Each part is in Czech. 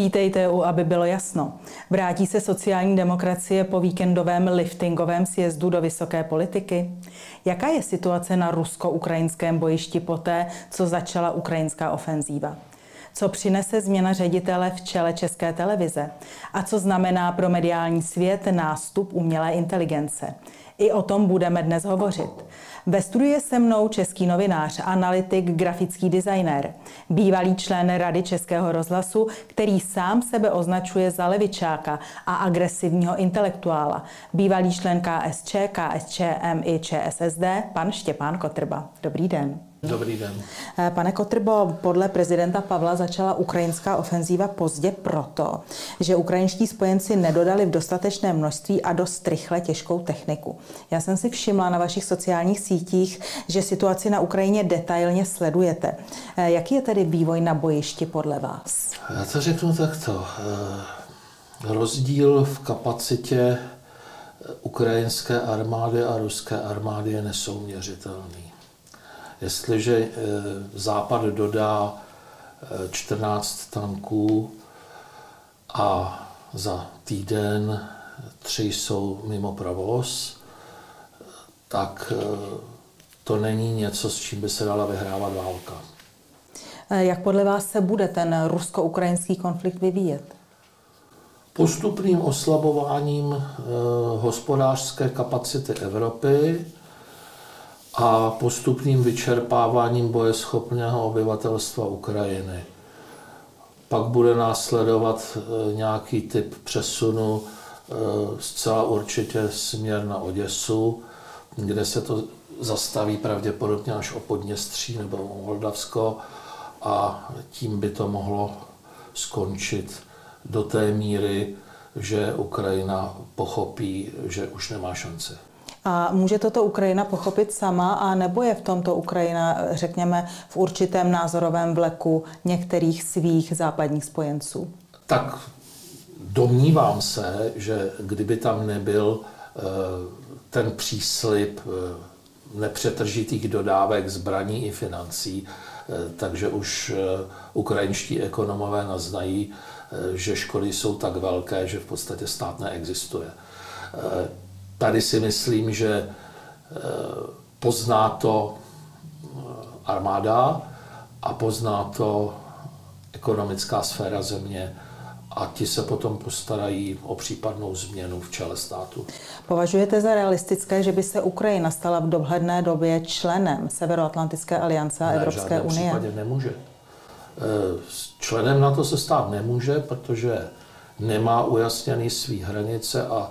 Vítejte u, aby bylo jasno. Vrátí se sociální demokracie po víkendovém liftingovém sjezdu do vysoké politiky? Jaká je situace na rusko-ukrajinském bojišti poté, co začala ukrajinská ofenzíva? Co přinese změna ředitele v čele České televize? A co znamená pro mediální svět nástup umělé inteligence? I o tom budeme dnes hovořit. Ve studiu je se mnou český novinář, analytik, grafický designér, bývalý člen Rady Českého rozhlasu, který sám sebe označuje za levičáka a agresivního intelektuála, bývalý člen KSČ, KSČM i ČSSD, pan Štěpán Kotrba. Dobrý den. Dobrý den. Eh, pane Kotrbo, podle prezidenta Pavla začala ukrajinská ofenzíva pozdě proto, že ukrajinští spojenci nedodali v dostatečné množství a dost rychle těžkou techniku. Já jsem si všimla na vašich sociálních sítích, že situaci na Ukrajině detailně sledujete. Eh, jaký je tedy vývoj na bojišti podle vás? Já to řeknu takto. Eh, rozdíl v kapacitě ukrajinské armády a ruské armády je nesouměřitelný. Jestliže eh, Západ dodá 14 eh, tanků a za týden tři jsou mimo provoz, tak eh, to není něco, s čím by se dala vyhrávat válka. Jak podle vás se bude ten rusko-ukrajinský konflikt vyvíjet? Postupným oslabováním hospodářské kapacity Evropy, a postupným vyčerpáváním bojeschopného obyvatelstva Ukrajiny. Pak bude následovat e, nějaký typ přesunu e, zcela určitě směr na Oděsu, kde se to zastaví pravděpodobně až o Podněstří nebo Moldavsko a tím by to mohlo skončit do té míry, že Ukrajina pochopí, že už nemá šance. A může toto Ukrajina pochopit sama, a nebo je v tomto Ukrajina, řekněme, v určitém názorovém vleku některých svých západních spojenců? Tak domnívám se, že kdyby tam nebyl eh, ten příslip eh, nepřetržitých dodávek zbraní i financí, eh, takže už ukrajinští ekonomové naznají, že škody jsou tak velké, že v podstatě stát neexistuje. Tady si myslím, že eh, pozná to eh, armáda a pozná to ekonomická sféra země a ti se potom postarají o případnou změnu v čele státu. Považujete za realistické, že by se Ukrajina stala v dohledné době členem Severoatlantické aliance a ne, Evropské unie? V případě nemůže. Eh, členem na to se stát nemůže, protože nemá ujasněný svý hranice a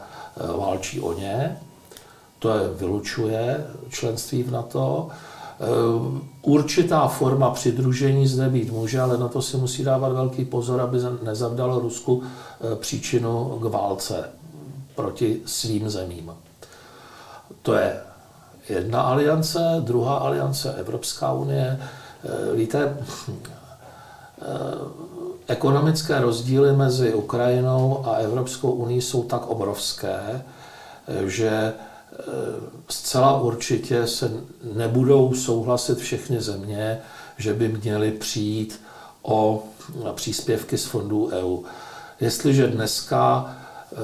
válčí o ně. To je vylučuje členství v NATO. Eh, určitá forma přidružení zde být může, ale na to si musí dávat velký pozor, aby nezavdalo Rusku eh, příčinu k válce proti svým zemím. To je jedna aliance, druhá aliance Evropská unie. Víte, ekonomické rozdíly mezi Ukrajinou a Evropskou unii jsou tak obrovské, že e, zcela určitě se nebudou souhlasit všechny země, že by měly přijít o příspěvky z fondů EU. Jestliže dneska e,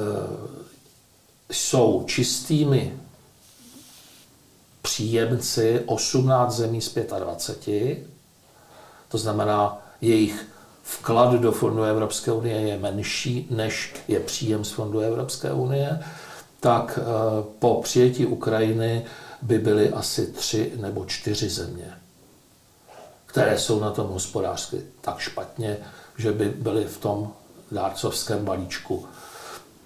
jsou čistými příjemci 18 zemí z 25, to znamená jejich vklad do fondu Evropské unie je menší, než je příjem z fondu Evropské unie, tak eh, po přijetí Ukrajiny by byly asi tři nebo čtyři země, které jsou na tom hospodářsky tak špatně, že by byly v tom dárcovském balíčku.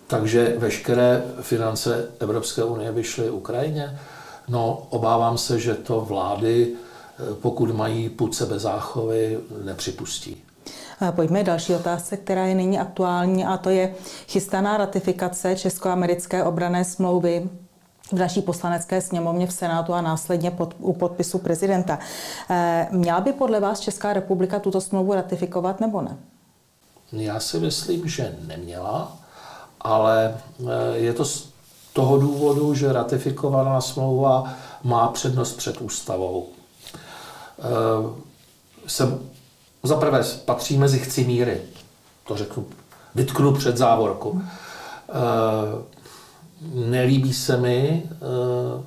Takže veškeré finance Evropské unie vyšly Ukrajině. No, obávám se, že to vlády, eh, pokud mají půd sebe záchovy, nepřipustí. Pojďme další otázce, která je nyní aktuální a to je chystaná ratifikace Česko-americké obrané smlouvy v naší poslanecké sněmovně v Senátu a následně pod, u podpisu prezidenta. Eh, měla by podle vás Česká republika tuto smlouvu ratifikovat nebo ne? Já si myslím, že neměla, ale eh, je to z toho důvodu, že ratifikovaná smlouva má přednost před ústavou. Jsem za prvé patří mezi chcimíry. to řeknu, vytknu před závorku. Nelíbí se mi,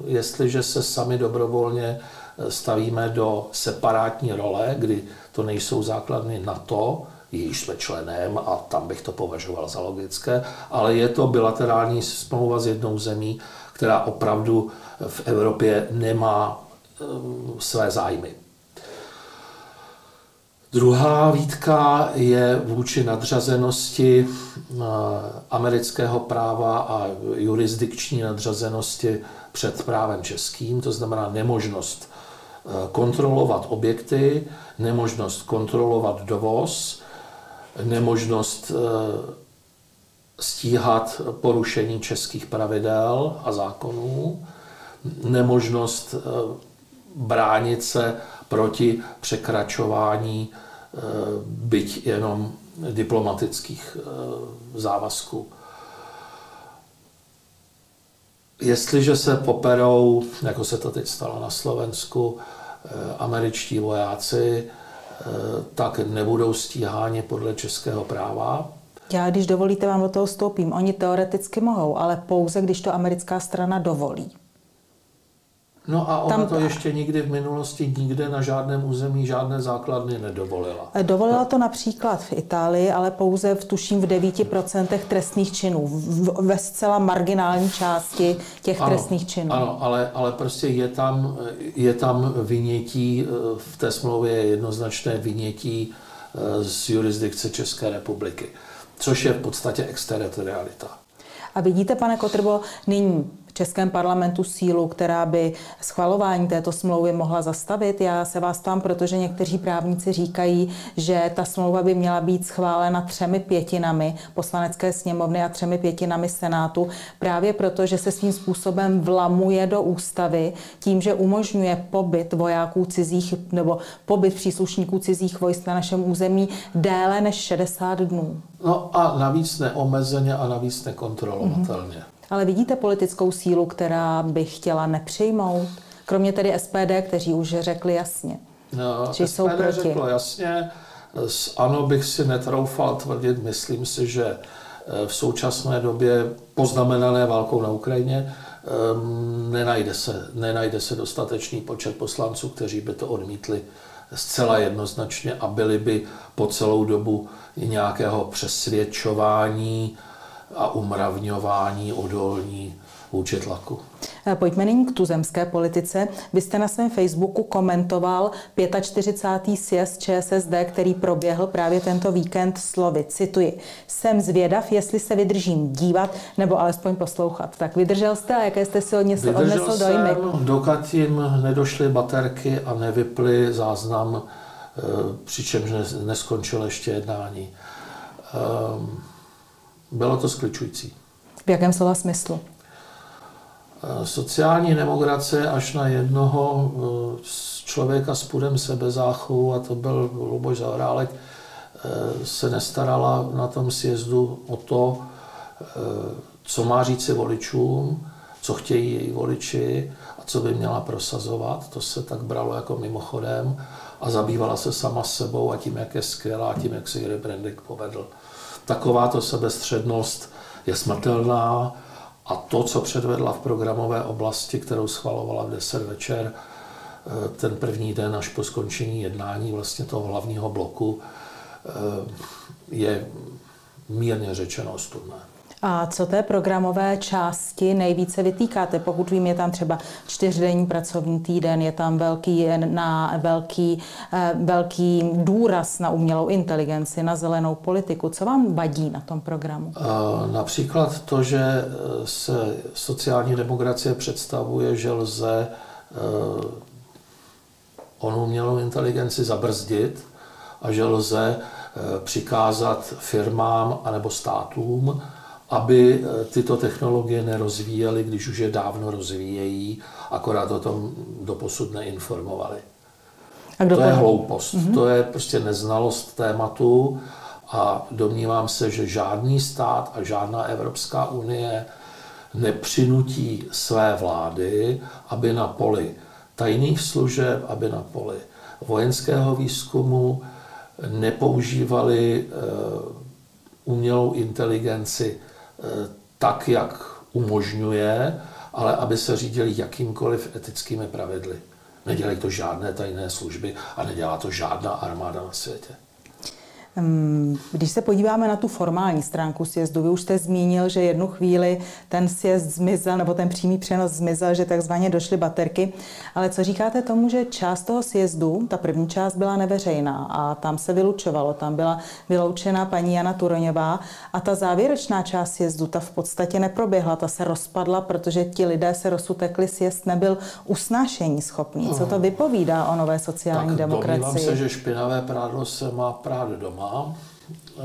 jestliže se sami dobrovolně stavíme do separátní role, kdy to nejsou základny NATO, již jsme členem a tam bych to považoval za logické, ale je to bilaterální smlouva s jednou zemí, která opravdu v Evropě nemá eh, své zájmy. Druhá výtka je vůči nadřazenosti eh, amerického práva a jurisdikční nadřazenosti před právem českým, to znamená nemožnost eh, kontrolovat objekty, nemožnost kontrolovat dovoz, nemožnost stíhat porušení českých pravidel a zákonů, nemožnost eh, bránit se proti překračování eh, byť jenom diplomatických eh, závazků. Jestliže se poperou, jako se to teď stalo na Slovensku, američtí vojáci, tak nebudou stíháni podle českého práva, já, když dovolíte, vám do toho stoupím. Oni teoreticky mohou, ale pouze, když to americká strana dovolí. No a ona Tam, to ještě nikdy v minulosti nikde na žádném území žádné základny nedovolila. Dovolila to například v Itálii, ale pouze v tuším v 9% trestných činů, v, ve zcela marginální části těch ano, trestných činů. Ano, ale, ale prostě je tam, je tam vynětí, eh, v té smlouvě je jednoznačné vynětí eh, z jurisdikce České republiky což je v podstatě exteritorialita. A vidíte, pane Kotrbo, nyní Českém parlamentu sílu, která by schvalování této smlouvy mohla zastavit? Já se vás tam, protože někteří právníci říkají, že ta smlouva by měla být schválena třemi pětinami poslanecké sněmovny a třemi pětinami senátu, právě proto, že se svým způsobem vlamuje do ústavy tím, že umožňuje pobyt vojáků cizích nebo pobyt příslušníků cizích vojsk na našem území déle než 60 dnů. No a navíc neomezeně a navíc nekontrolovatelně. Mm-hmm. Ale vidíte politickou sílu, která by chtěla nepřijmout? Kromě tedy SPD, kteří už řekli jasně. No, že SPD jsou proti. řeklo jasně. S ANO bych si netroufal tvrdit, myslím si, že eh, v současné době poznamenané válkou na Ukrajině ehm, nenajde se, nenajde se dostatečný počet poslanců, kteří by to odmítli zcela jednoznačně a byli by po celou dobu nějakého přesvědčování a umravňování odolní vůči tlaku. Eh, pojďme nyní k tuzemské politice. Vy jste na svém Facebooku komentoval 45. sjezd ČSSD, který proběhl právě tento víkend slovy. Cituji. Jsem zvědav, jestli se vydržím dívat nebo alespoň poslouchat. Tak vydržel jste a jaké jste si odnesl, Vydržel odnesl dojmy? Jsem, dokud jim nedošly baterky a nevyply záznam, eh, přičemž neskončilo ještě jednání. Ehm, bylo to skličující. V jakém slova smyslu? Eh, sociální demokracie až na jednoho eh, člověka s půdem sebezáchu, a to byl Luboš Zaorálek, eh, se nestarala na tom sjezdu o to, co má říci voličům, co chtějí její voliči a co by měla prosazovat. To se tak bralo jako mimochodem a zabývala se sama sebou a tím, jak je skvělá, a tím, jak se Jiří Brendik povedl. Takováto sebestřednost je smrtelná a to, co předvedla v programové oblasti, kterou schvalovala v 10 večer, eh, ten první den až po skončení jednání vlastně toho hlavního bloku, eh, je mírně řečeno ostudné. A co té programové části nejvíce vytýkáte? Pokud vím, je tam třeba čtyřdenní pracovní týden, je tam velký, na velký, eh, velký důraz na umělou inteligenci, na zelenou politiku. Co vám vadí na tom programu? Například to, že se sociální demokracie představuje, že lze eh, onu umělou inteligenci zabrzdit a že lze eh, přikázat firmám anebo státům, aby eh, tyto technologie nerozvíjely, když už je dávno rozvíjejí, akorát o tom doposud neinformovali. A kdo to je hloupost, mm-hmm. to je prostě neznalost tématu a domnívám se, že žádný stát a žádná Evropská unie nepřinutí své vlády, aby na poli tajných služeb, aby na poli vojenského výzkumu nepoužívali eh, umělou inteligenci tak, jak umožňuje, ale aby se řídili jakýmkoliv etickými pravidly. Nedělají to žádné tajné služby a nedělá to žádná armáda na světě. Když se podíváme na tu formální stránku sjezdu, vy už jste zmínil, že jednu chvíli ten sjezd zmizel, nebo ten přímý přenos zmizel, že takzvaně došly baterky. Ale co říkáte tomu, že část toho sjezdu, ta první část byla neveřejná a tam se vylučovalo, tam byla vyloučena paní Jana Turoňová a ta závěrečná část sjezdu, ta v podstatě neproběhla, ta se rozpadla, protože ti lidé se rozutekli, sjezd nebyl usnášení schopný. Co to vypovídá o nové sociální tak demokracii? se, že špinavé prádlo se má prát doma doma. Eh,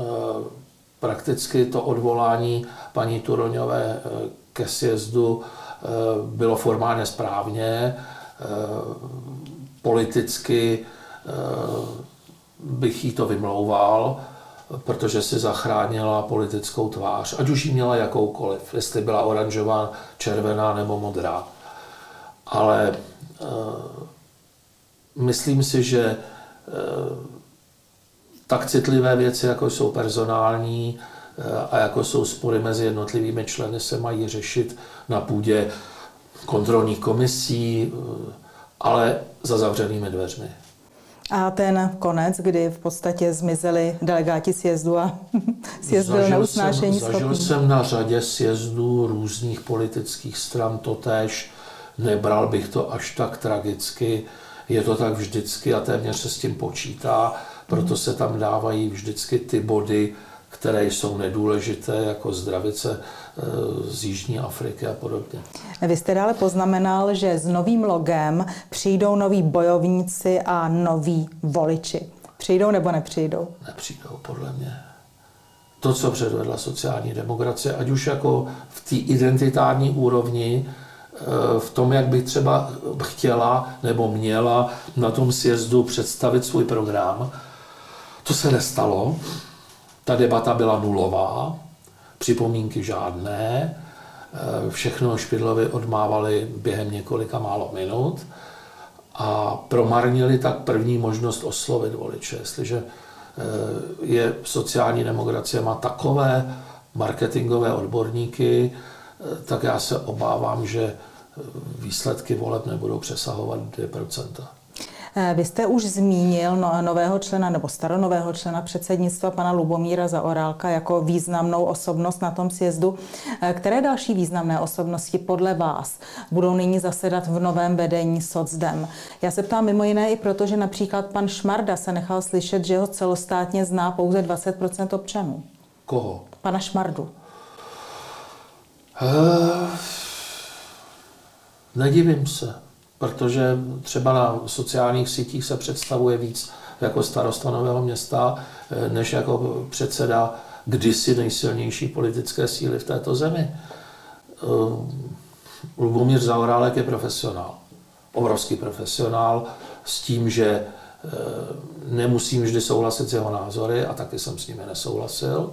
prakticky to odvolání paní Turoňové eh, ke sjezdu eh, bylo formálně správně. Politicky bych jí to vymlouval, protože si zachránila politickou tvář, ať už ji měla jakoukoliv, jestli byla oranžová, červená nebo modrá. Ale myslím si, že tak citlivé věci, jako jsou personální eh, a jako jsou spory mezi jednotlivými členy, se mají řešit na půdě kontrolních komisí, eh, ale za zavřenými dveřmi. A ten konec, kdy v podstatě zmizeli delegáti sjezdu a sjezd byl neusnášení jsem, Zažil jsem na řadě sjezdů různých politických stran totéž. Nebral bych to až tak tragicky. Je to tak vždycky a téměř se s tím počítá proto se tam dávají vždycky ty body, které jsou nedůležité, jako zdravice eh, z Jižní Afriky a podobně. Vy jste dále poznamenal, že s novým logem přijdou noví bojovníci a noví voliči. Přijdou nebo nepřijdou? Nepřijdou, podle mě. To, co předvedla sociální demokracie, ať už jako v té identitární úrovni, eh, v tom, jak bych třeba chtěla nebo měla na tom sjezdu představit svůj program, to se nestalo. Ta debata byla nulová, připomínky žádné, eh, všechno Špidlovi odmávali během několika málo minut a promarnili tak první možnost oslovit voliče. Jestliže eh, je sociální demokracie má takové marketingové odborníky, eh, tak já se obávám, že výsledky voleb nebudou přesahovat 2%. Eh, vy jste už zmínil no, nového člena nebo staronového člena předsednictva pana Lubomíra Zaorálka jako významnou osobnost na tom sjezdu. Eh, které další významné osobnosti podle vás budou nyní zasedat v novém vedení SOCDEM? Já se ptám mimo jiné i proto, že například pan Šmarda se nechal slyšet, že ho celostátně zná pouze 20% občanů. Koho? Pana Šmardu. Uh, nedivím se protože třeba na sociálních sítích se představuje víc jako starosta nového města, eh, než jako předseda kdysi nejsilnější politické síly v této zemi. Eh, Lubomír Zaorálek je profesionál, obrovský profesionál, s tím, že eh, nemusím vždy souhlasit s jeho názory a taky jsem s nimi nesouhlasil.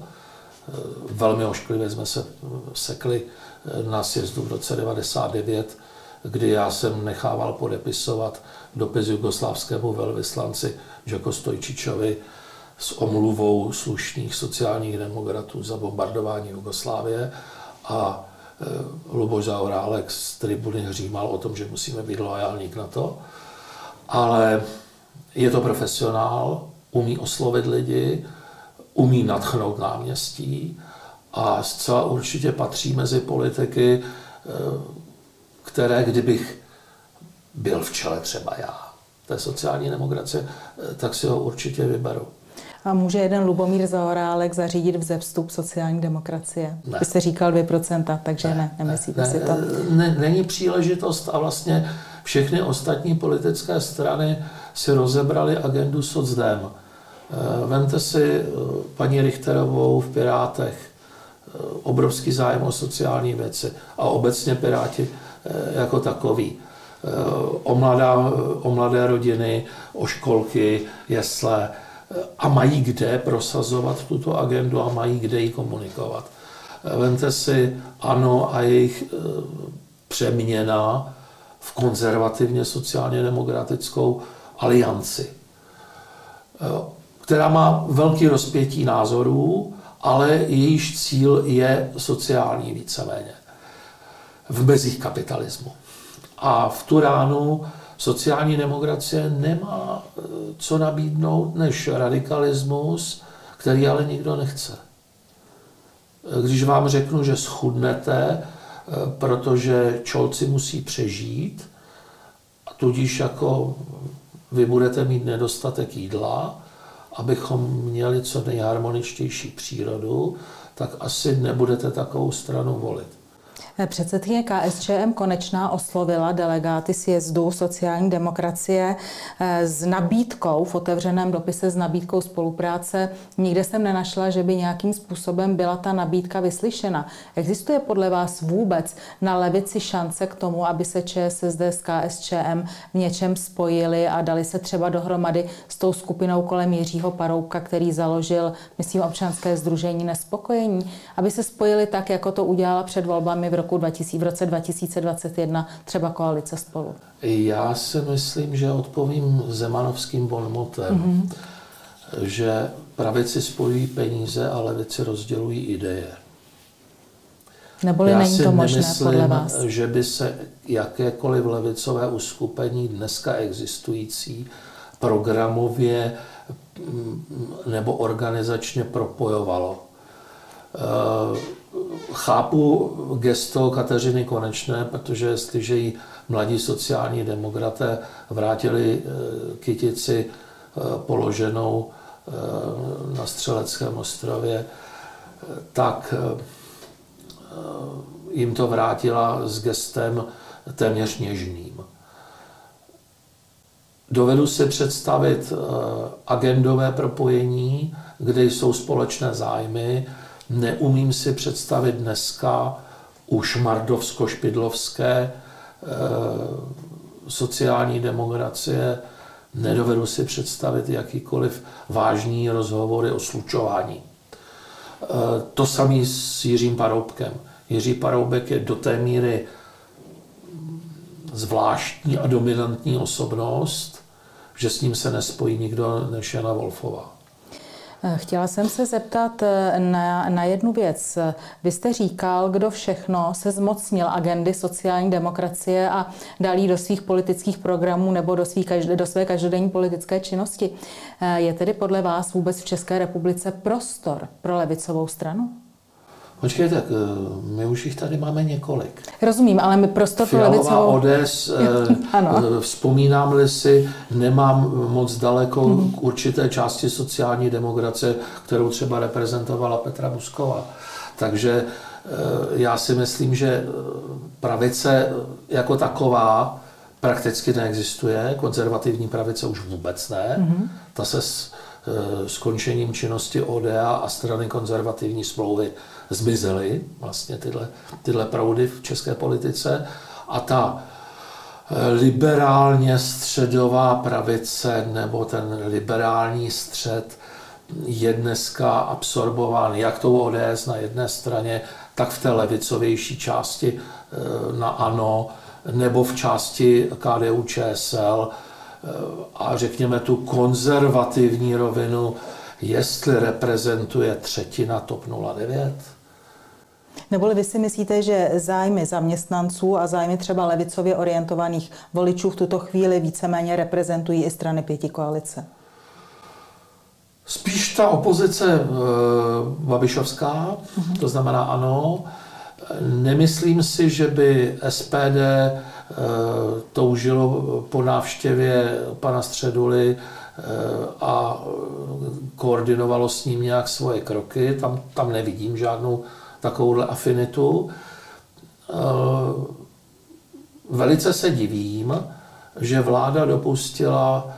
Velmi ošklivě jsme se sekli na sjezdu v roce 99 kdy já jsem nechával podepisovat dopis jugoslávskému velvyslanci Žako Stojčičovi s omluvou slušných sociálních demokratů za bombardování Jugoslávie a e, Luboš Zaorálek z tribuny hřímal o tom, že musíme být loajální k NATO. Ale je to profesionál, umí oslovit lidi, umí nadchnout náměstí a zcela určitě patří mezi politiky, e, které kdybych byl v čele třeba já, té sociální demokracie, tak si ho určitě vyberu. A může jeden Lubomír Zahorálek zařídit vzestup sociální demokracie? Ne. Vy jste říkal 2%, takže ne, ne nemyslíte ne, si to? Ne, není příležitost a vlastně všechny ostatní politické strany si rozebrali agendu socdem. Eh, vemte si eh, paní Richterovou v Pirátech, eh, obrovský zájem o sociální věci a obecně Piráti jako takový. Eh, o, mladá, o mladé rodiny, o školky, jesle eh, a mají kde prosazovat tuto agendu a mají kde ji komunikovat. Vemte si ANO a jejich přeměna v konzervativně sociálně demokratickou alianci, která má velký rozpětí názorů, ale jejíž cíl je sociální víceméně v mezích kapitalismu. A v tu ránu sociální demokracie nemá eh, co nabídnout než radikalismus, který ale nikdo nechce. Když vám řeknu, že schudnete, eh, protože čolci musí přežít, a tudíž jako vy budete mít nedostatek jídla, abychom měli co nejharmoničtější přírodu, tak asi nebudete takovou stranu volit. Předsedkyně KSČM Konečná oslovila delegáty sjezdu sociální demokracie eh, s nabídkou, v otevřeném dopise s nabídkou spolupráce. Nikde jsem nenašla, že by nějakým způsobem byla ta nabídka vyslyšena. Existuje podle vás vůbec na levici šance k tomu, aby se ČSSD s KSČM v něčem spojili a dali se třeba dohromady s tou skupinou kolem Jiřího Parouka, který založil, myslím, občanské združení nespokojení, aby se spojili tak, jako to udělala před volbami v roku roku 2000, v roce 2021 třeba koalice spolu? Já si myslím, že odpovím zemanovským bonmotem, mm-hmm. že pravici spojují peníze a levici rozdělují ideje. Neboli Já není to možné nemyslím, podle vás? že by se jakékoliv levicové uskupení dneska existující programově mm, nebo organizačně propojovalo. Eh, chápu gesto Kateřiny Konečné, protože jestliže jí mladí sociální demokraté vrátili eh, kytici eh, položenou na Střeleckém ostrově, tak jim to vrátila s gestem téměř něžným. Dovedu si představit agendové propojení, kde jsou společné zájmy, Neumím si představit dneska už mardovsko-špidlovské e, sociální demokracie, nedovedu si představit jakýkoliv vážný rozhovory o slučování. E, to samý s Jiřím Paroubkem. Jiří Paroubek je do té míry zvláštní a dominantní osobnost, že s ním se nespojí nikdo než Jana Wolfová. Chtěla jsem se zeptat eh, na, na jednu věc. Vy jste říkal, kdo všechno se zmocnil agendy sociální demokracie a dal do svých politických programů nebo do, svých, do své každodenní politické činnosti. Eh, je tedy podle vás vůbec v České republice prostor pro levicovou stranu? Počkej, tak eh, my už jich tady máme několik. Rozumím, ale my prostor pro levicovou... ODS, eh, vzpomínám-li si, nemám moc daleko hmm. k určité části sociální demokracie, kterou třeba reprezentovala Petra Busková. Takže eh, já si myslím, že pravice jako taková prakticky neexistuje, konzervativní pravice už vůbec ne. Hmm. Ta se skončením činnosti ODA a strany konzervativní smlouvy zmizely vlastně tyhle, tyhle proudy v české politice. A ta eh, liberálně středová pravice nebo ten liberální střed je dneska absorbován jak tou ODS na jedné straně, tak v té levicovější části eh, na ANO, nebo v části KDU ČSL. eh, a řekněme tu konzervativní rovinu, jestli reprezentuje třetina TOP 09. Neboli vy si myslíte, že zájmy zaměstnanců a zájmy třeba levicově orientovaných voličů v tuto chvíli víceméně reprezentují i strany pěti koalice? Spíš ta opozice e, Babišovská, uh-huh. to znamená ano. Nemyslím si, že by SPD toužilo po návštěvě pana Středuly e, a koordinovalo s ním nějak svoje kroky. Tam, tam nevidím žádnou takovouhle afinitu. Eh, velice se divím, že vláda dopustila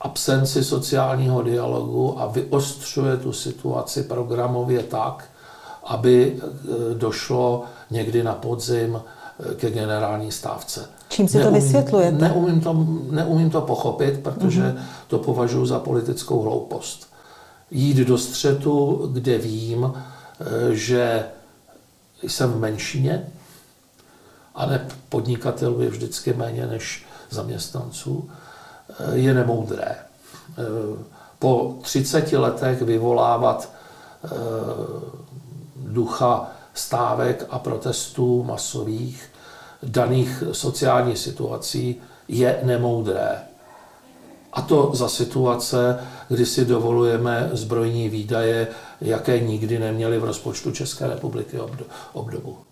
absenci sociálního dialogu a vyostřuje tu situaci programově tak, aby eh, došlo někdy na podzim eh, ke generální stávce. Čím si neumím, to vysvětlujete? Neumím to, neumím to pochopit, protože mm-hmm. to považuji za politickou hloupost. Jít do střetu, kde vím, že jsem v menšině, a ne podnikatelů je vždycky méně než zaměstnanců, je nemoudré. Po 30 letech vyvolávat ducha stávek a protestů masových daných sociální situací je nemoudré. A to za situace, kdy si dovolujeme zbrojní výdaje, jaké nikdy neměly v rozpočtu České republiky obdobu.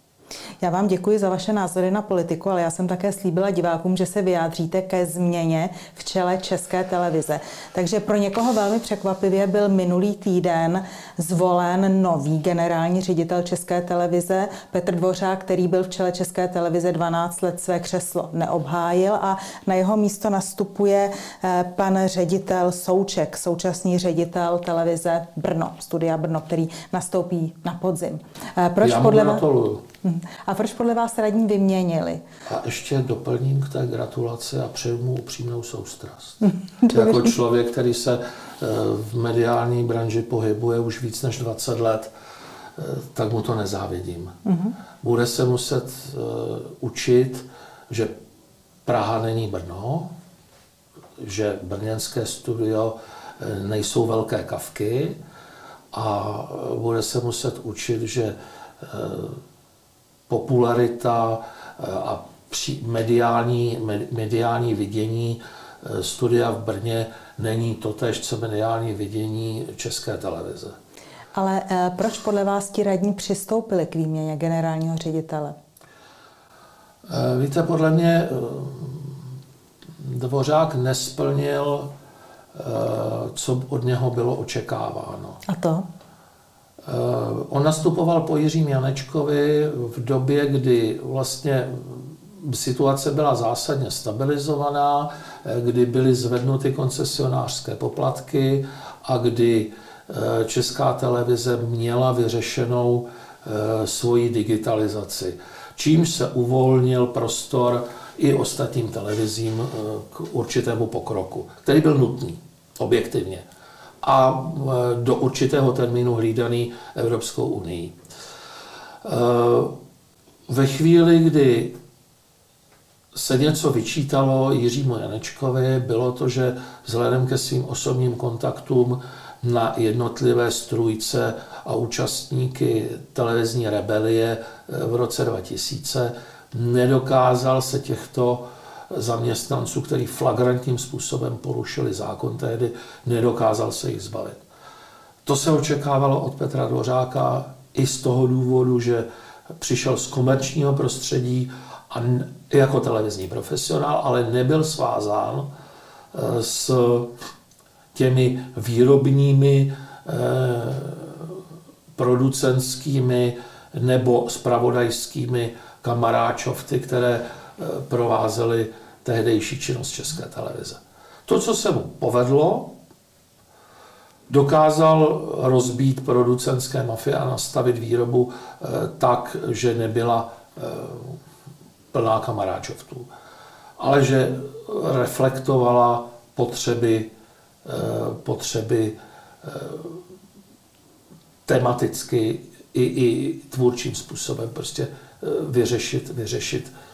Já vám děkuji za vaše názory na politiku, ale já jsem také slíbila divákům, že se vyjádříte ke změně v čele České televize. Takže pro někoho velmi překvapivě byl minulý týden zvolen nový generální ředitel České televize Petr Dvořák, který byl v čele České televize 12 let své křeslo neobhájil a na jeho místo nastupuje eh, pan ředitel Souček, současný ředitel televize Brno, studia Brno, který nastoupí na podzim. Eh, proč Já podle gratuluju. A proč podle vás radní vyměnili? A ještě doplním k té gratulaci a přeju mu upřímnou soustrast. jako člověk, který se eh, v mediální branži pohybuje už víc než 20 let, eh, tak mu to nezávidím. Uh-huh. Bude se muset uh, učit, že Praha není Brno, že brněnské studio nejsou velké kavky a bude se muset učit, že popularita eh, a mediální, mediální vidění eh, studia v Brně není totéž, co mediální vidění České televize. Ale eh, proč podle vás ti radní přistoupili k výměně generálního ředitele? Víte, podle mě Dvořák nesplnil, co od něho bylo očekáváno. A to? Eh, on nastupoval po Jiřím Janečkovi v době, kdy vlastně situace byla zásadně stabilizovaná, eh, kdy byly zvednuty koncesionářské poplatky a kdy eh, Česká televize měla vyřešenou svoji digitalizaci. Čímž se uvolnil prostor i ostatním televizím k určitému pokroku, který byl nutný, objektivně a e, do určitého termínu hlídaný Evropskou unii. E, ve chvíli, kdy se něco vyčítalo Jiřímu Janečkovi, bylo to, že vzhledem ke svým osobním kontaktům na jednotlivé strůjce a účastníky televizní rebelie v roce 2000 nedokázal se těchto zaměstnanců, který flagrantním způsobem porušili zákon tehdy, nedokázal se jich zbavit. To se očekávalo od Petra Dvořáka i z toho důvodu, že přišel z komerčního prostředí a jako televizní profesionál, ale nebyl svázán eh, s těmi výrobními, eh, producentskými nebo spravodajskými kamaráčovty, které provázely tehdejší činnost České televize. To, co se mu povedlo, dokázal rozbít producentské mafie a nastavit výrobu eh, tak, že nebyla eh, plná kamaráčovtů, ale že reflektovala potřeby, eh, potřeby tematicky i, i tvůrčím způsobem prostě vyřešit, vyřešit Eh,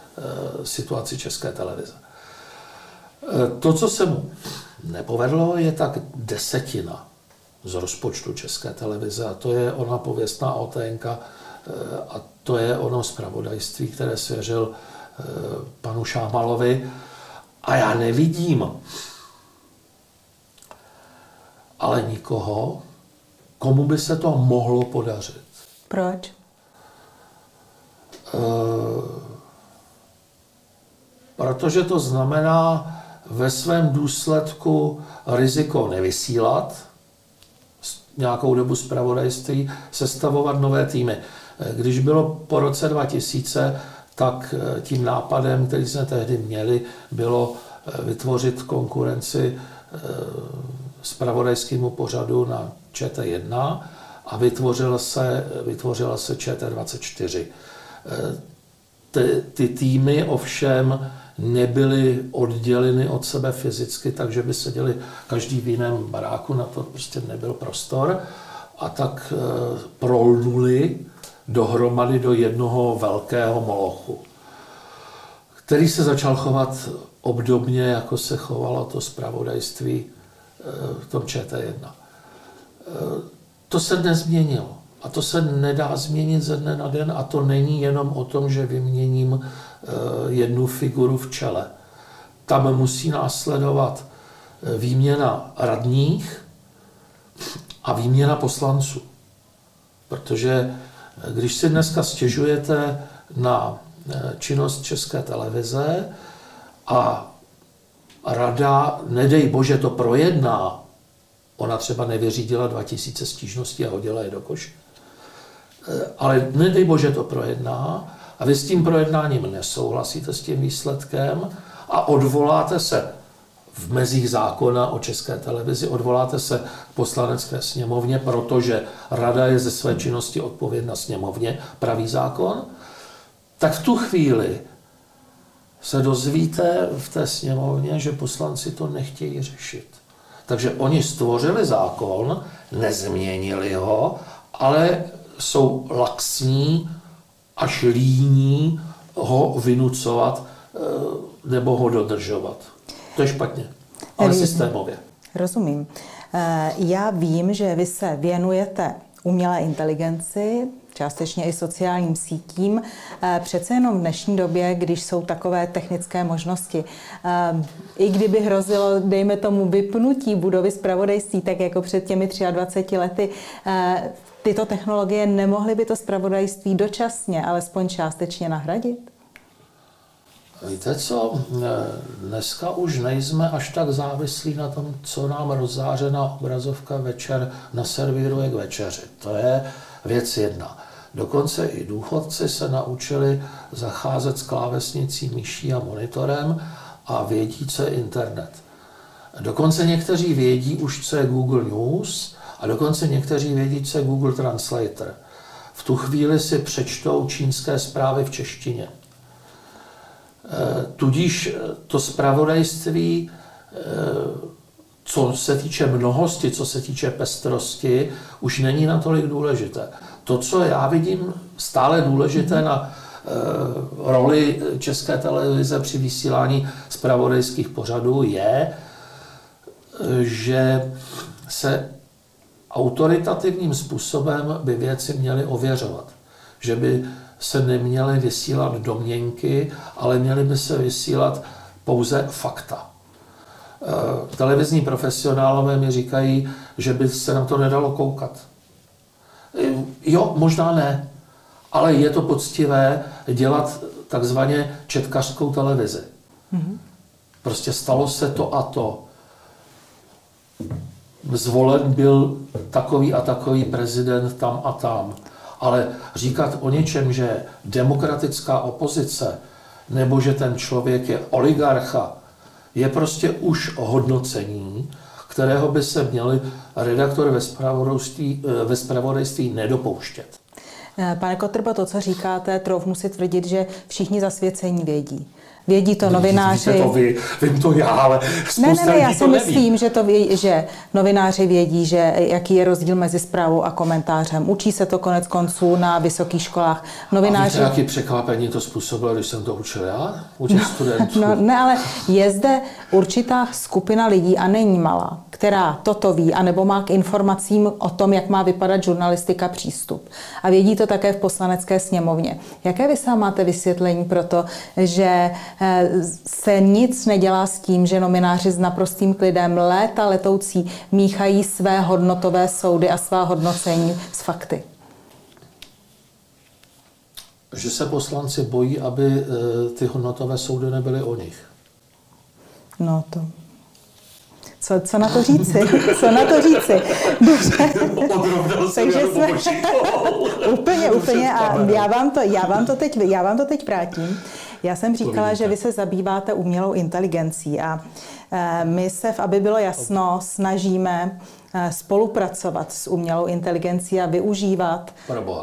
situaci České televize. Eh, to, co se mu nepovedlo, je tak desetina z rozpočtu České televize a to je ona pověstná OTNK eh, a to je ono zpravodajství, které svěřil panu Šámalovi. A já nevidím ale nikoho, komu by se to mohlo podařit. Proč? Protože to znamená ve svém důsledku riziko nevysílat, nějakou dobu zpravodajství, sestavovat nové týmy. Když bylo po roce 2000, tak eh, tím nápadem, který jsme tehdy měli, bylo eh, vytvořit konkurenci spravodajskému eh, pořadu na ČT1 a vytvořila se, vytvořila se ČT24. Ty, ty týmy ovšem nebyly odděleny od sebe fyzicky, takže by seděli každý v jiném baráku, na to prostě nebyl prostor. A tak e, prolnuli dohromady do jednoho velkého molochu, který se začal chovat obdobně, jako se chovalo to zpravodajství e, v tom ČT1. E, to se nezměnilo. A to se nedá změnit ze dne na den a to není jenom o tom, že vyměním eh, jednu figuru v čele. Tam musí následovat eh, výměna radních a výměna poslanců. Protože eh, když si dneska stěžujete na činnost České televize a rada, nedej bože, to projedná, ona třeba nevyřídila 2000 stížností a hodila je do koše, Eh, ale nedej bože to projedná a vy s tím projednáním nesouhlasíte s tím výsledkem a odvoláte se v mezích zákona o české televizi, odvoláte se k poslanecké sněmovně, protože rada je ze své činnosti odpovědna sněmovně, pravý zákon, tak v tu chvíli se dozvíte v té sněmovně, že poslanci to nechtějí řešit. Takže oni stvořili zákon, nezměnili ho, ale jsou laxní až líní ho vynucovat eh, nebo ho dodržovat. To je špatně, ale systémově. Rozumím. Eh, já vím, že vy se věnujete umělé inteligenci, částečně i sociálním sítím. Eh, přece jenom v dnešní době, když jsou takové technické možnosti, i kdyby hrozilo, dejme tomu, vypnutí budovy zpravodajství, tak jako před těmi 23 lety, tyto technologie nemohly by to zpravodajství dočasně, alespoň částečně nahradit? Víte co, dneska už nejsme až tak závislí na tom, co nám rozzářená obrazovka večer naservíruje k večeři. To je věc jedna. Dokonce i důchodci se naučili zacházet s klávesnicí, myší a monitorem a vědí, co je internet. Dokonce někteří vědí už, co je Google News a dokonce někteří vědí, co je Google Translator. V tu chvíli si přečtou čínské zprávy v češtině. E, tudíž e, to zpravodajství, e, co se týče mnohosti, co se týče pestrosti, už není natolik důležité. To, co já vidím stále důležité na roli České televize při vysílání zpravodajských pořadů, je, že se autoritativním způsobem by věci měly ověřovat. Že by se neměly vysílat domněnky, ale měly by se vysílat pouze fakta. E, televizní profesionálové mi říkají, že by se na to nedalo koukat. E, jo, možná ne, ale je to poctivé dělat takzvaně četkařskou televizi. Mm-hmm. Prostě stalo se to a to zvolen byl takový a takový prezident tam a tam. Ale říkat o něčem, že demokratická opozice nebo že ten člověk je oligarcha, je prostě už hodnocení, kterého by se měli redaktor ve spravodajství, eh, ve nedopouštět. Eh, pane Kotrba, to, co říkáte, troufnu si tvrdit, že všichni zasvěcení vědí. Vědí to novináři. Víte to vy, vím to já, ale ne, ne, ne, já si myslím, že, to ví, že novináři vědí, že jaký je rozdíl mezi zprávou a komentářem. Učí se to konec konců na vysokých školách. Novináři... A víte, jaký překvapení to způsobilo, když jsem to učil já? Učil no, studentů. No, ne, ale je zde určitá skupina lidí, a není malá, která toto ví, anebo má k informacím o tom, jak má vypadat žurnalistika přístup. A vědí to také v poslanecké sněmovně. Jaké vy sám máte vysvětlení pro to, že eh, se nic nedělá s tím, že nomináři s naprostým klidem léta letoucí míchají své hodnotové soudy a svá hodnocení s fakty? Že se poslanci bojí, aby eh, ty hodnotové soudy nebyly o nich. No to co, co na to říci? Co na to říci? Dobře. Takže jsme... úplně, úplně. A já vám, to, já, vám to teď, já vám to teď vrátím. Já jsem říkala, že vy se zabýváte umělou inteligencí a eh, my se, aby bylo jasno, snažíme eh, spolupracovat s umělou inteligencí a využívat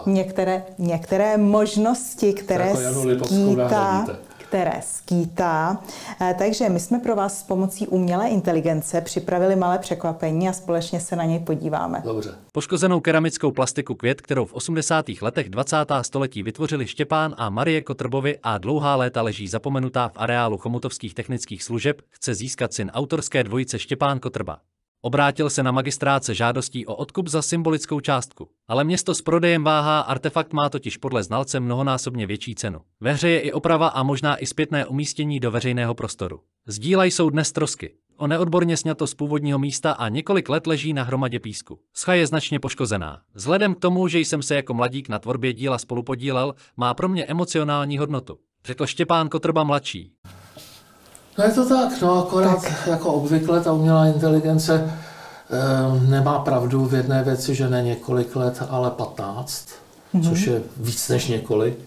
některé, některé možnosti, které skýtá které skýtá. Eh, takže my jsme pro vás s pomocí umělé inteligence připravili malé překvapení a společně se na něj podíváme. Dobře. Poškozenou keramickou plastiku květ, kterou v 80. letech 20. století vytvořili Štěpán a Marie Kotrbovi a dlouhá léta leží zapomenutá v areálu chomutovských technických služeb, chce získat syn autorské dvojice Štěpán Kotrba. Obrátil se na magistrát se žádostí o odkup za symbolickou částku. Ale město s prodejem váhá, artefakt má totiž podle znalce mnohonásobně větší cenu. Ve hře je i oprava a možná i zpětné umístění do veřejného prostoru. Zdíla jsou dnes trosky. O neodborně sněto z původního místa a několik let leží na hromadě písku. Scha je značně poškozená. Vzhledem k tomu, že jsem se jako mladík na tvorbě díla spolupodílel, má pro mě emocionální hodnotu. Řekl Štěpán Kotrba mladší. No je to tak, no akorát tak. jako obvykle ta umělá inteligence e, nemá pravdu v jedné věci, že ne několik let, ale 15, mm-hmm. což je víc než několik.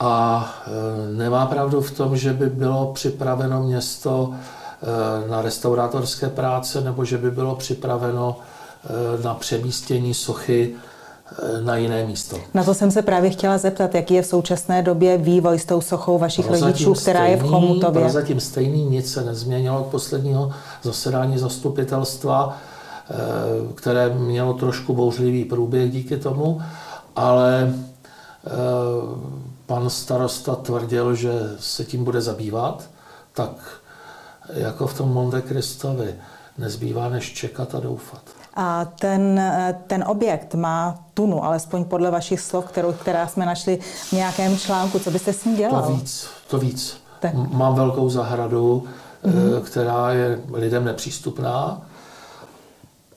A e, nemá pravdu v tom, že by bylo připraveno město e, na restaurátorské práce nebo že by bylo připraveno e, na přemístění sochy na jiné místo. Na to jsem se právě chtěla zeptat, jaký je v současné době vývoj s tou sochou vašich prozatím rodičů, která stejný, je v Chomutově. Zatím stejný, nic se nezměnilo od posledního zasedání zastupitelstva, eh, které mělo trošku bouřlivý průběh díky tomu, ale eh, pan starosta tvrdil, že se tím bude zabývat, tak jako v tom Monte Cristovi nezbývá než čekat a doufat. A ten, ten objekt má tunu, alespoň podle vašich slov, kterou, která jsme našli v nějakém článku. Co byste s ním dělal? To víc, to víc. Tak. Mám velkou zahradu, mm-hmm. která je lidem nepřístupná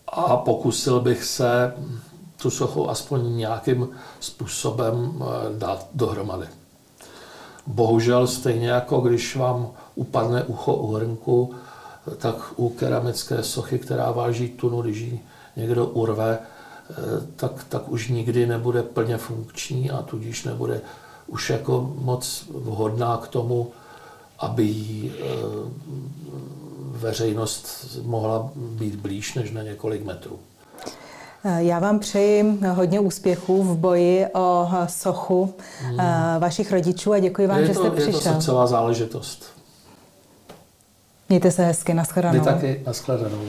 a pokusil bych se tu sochu aspoň nějakým způsobem eh, dát dohromady. Bohužel stejně jako když vám upadne ucho u hrnku, tak u keramické sochy, která váží tunu, když ji někdo urve, eh, tak, tak už nikdy nebude plně funkční a tudíž nebude už jako moc vhodná k tomu, aby jí eh, veřejnost mohla být blíž než na několik metrů. Eh, já vám přeji hodně úspěchů v boji o sochu hmm. vašich rodičů a děkuji vám, je že jste to, přišel. Je to srdcová záležitost. Mějte se hezky, nashledanou. Vy taky, nashledanou.